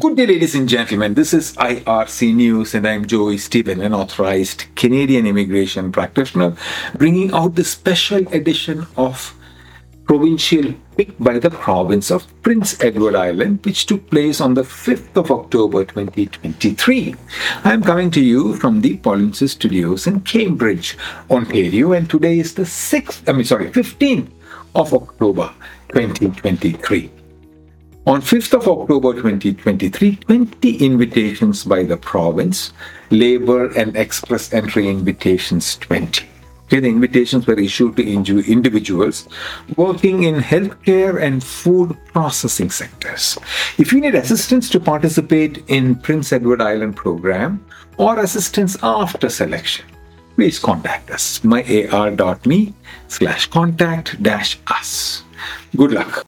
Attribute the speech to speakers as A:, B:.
A: Good day, ladies and gentlemen. This is IRC News, and I'm Joy Stephen, an authorized Canadian immigration practitioner, bringing out the special edition of Provincial Pick by the province of Prince Edward Island, which took place on the 5th of October 2023. I'm coming to you from the Polinsys Studios in Cambridge, Ontario, and today is the 6th, I mean, sorry, 15th of October 2023. On 5th of October 2023, 20 invitations by the province, labor and express entry invitations 20. Okay, the invitations were issued to individuals working in healthcare and food processing sectors. If you need assistance to participate in Prince Edward Island program or assistance after selection, please contact us myar.me slash contact dash us. Good luck.